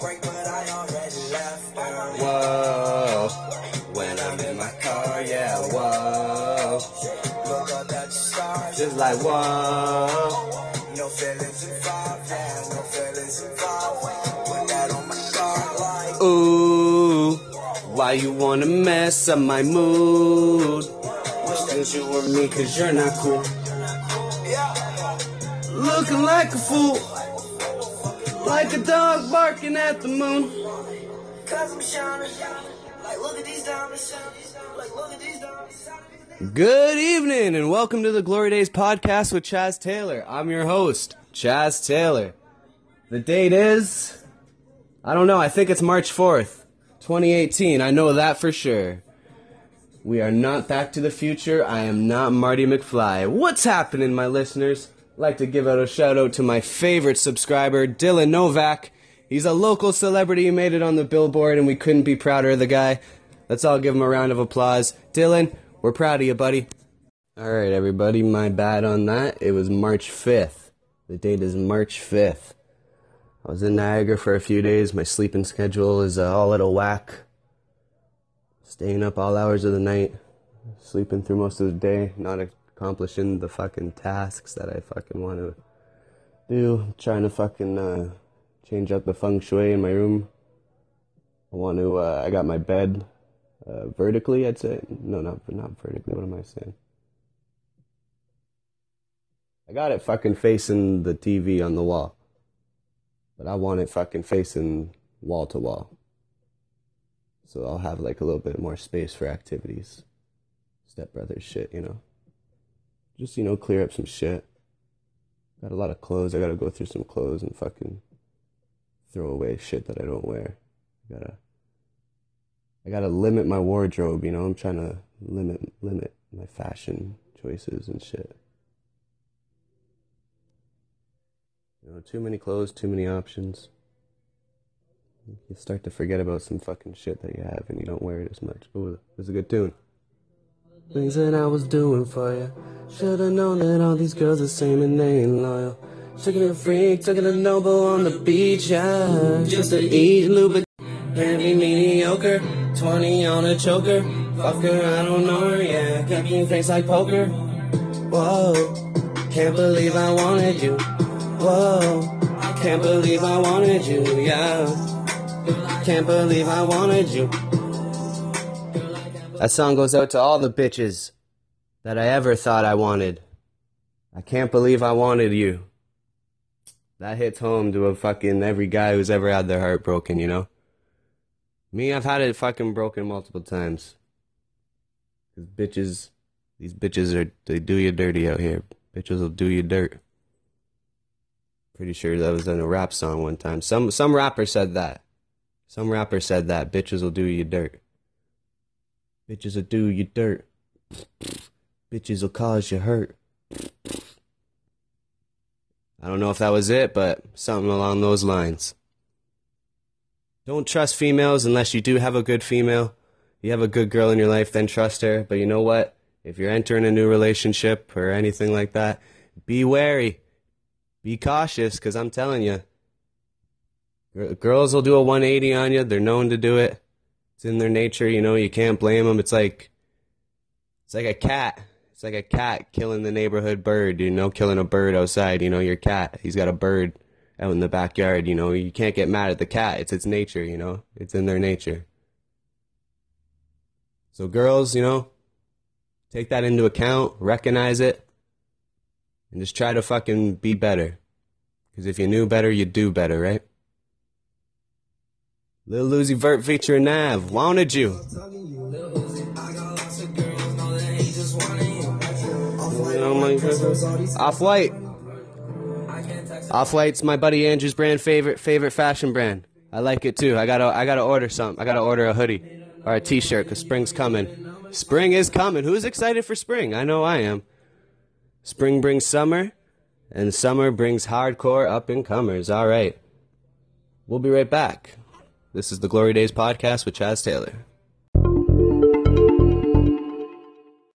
break, but I already left. Whoa. When I'm in my car, yeah, whoa. Look up at the stars. Just like, whoa. No feelings involved, yeah, no feelings involved. Put that on my car, like, ooh. Why you wanna mess up my mood? Wish that you were me, cause you're not cool. Looking like a fool. Like a dog barking at the moon. Cause I'm shining. Like, look at these diamonds. Like, look at these diamonds. Good evening and welcome to the Glory Days podcast with Chaz Taylor. I'm your host, Chaz Taylor. The date is, I don't know, I think it's March 4th, 2018. I know that for sure. We are not Back to the Future. I am not Marty McFly. What's happening, my listeners? Like to give out a shout out to my favorite subscriber, Dylan Novak. He's a local celebrity. He made it on the billboard, and we couldn't be prouder of the guy. Let's all give him a round of applause. Dylan, we're proud of you, buddy. All right, everybody, my bad on that. It was March 5th. The date is March 5th. I was in Niagara for a few days. My sleeping schedule is uh, all out of whack. Staying up all hours of the night, sleeping through most of the day, not accomplishing the fucking tasks that I fucking want to do. Trying to fucking uh, change up the feng shui in my room. I want to. Uh, I got my bed uh, vertically. I'd say no, not not vertically. What am I saying? I got it fucking facing the TV on the wall, but I want it fucking facing wall to wall. So I'll have like a little bit more space for activities, stepbrother shit, you know. Just you know, clear up some shit. Got a lot of clothes. I gotta go through some clothes and fucking throw away shit that I don't wear. I gotta I gotta limit my wardrobe, you know, I'm trying to limit limit my fashion choices and shit. You know, too many clothes, too many options. You start to forget about some fucking shit that you have and you don't wear it as much. Ooh, this is a good tune. Things that I was doing for you. Should've known that all these girls the same and they ain't loyal. Took it a freak, took it a noble on the beach, yeah. Just to eat lubricant. Heavy mediocre, 20 on a choker. Fuck her, I don't know her, yeah. Me face like poker. Whoa, can't believe I wanted you. Whoa, can't believe I wanted you, yeah. Can't believe I wanted you. That song goes out to all the bitches that I ever thought I wanted. I can't believe I wanted you. That hits home to a fucking every guy who's ever had their heart broken, you know? Me, I've had it fucking broken multiple times. Cause bitches, these bitches are, they do you dirty out here. Bitches will do you dirt. Pretty sure that was in a rap song one time. Some, some rapper said that. Some rapper said that. Bitches will do you dirt. Bitches will do you dirt. Bitches will cause you hurt. I don't know if that was it, but something along those lines. Don't trust females unless you do have a good female. You have a good girl in your life, then trust her. But you know what? If you're entering a new relationship or anything like that, be wary. Be cautious, because I'm telling you, girls will do a 180 on you. They're known to do it. It's in their nature, you know. You can't blame them. It's like, it's like a cat. It's like a cat killing the neighborhood bird. You know, killing a bird outside. You know, your cat. He's got a bird out in the backyard. You know, you can't get mad at the cat. It's its nature. You know, it's in their nature. So girls, you know, take that into account. Recognize it. And just try to fucking be better. Because if you knew better, you'd do better, right? Lil Uzi Vert featuring Nav, wanted you. Off White. Off White's my buddy Andrew's brand favorite favorite fashion brand. I like it too. I gotta I gotta order something. I gotta order a hoodie or a T-shirt because spring's coming. Spring is coming. Who's excited for spring? I know I am. Spring brings summer, and summer brings hardcore up and comers. All right. We'll be right back. This is the Glory Days podcast with Chaz Taylor.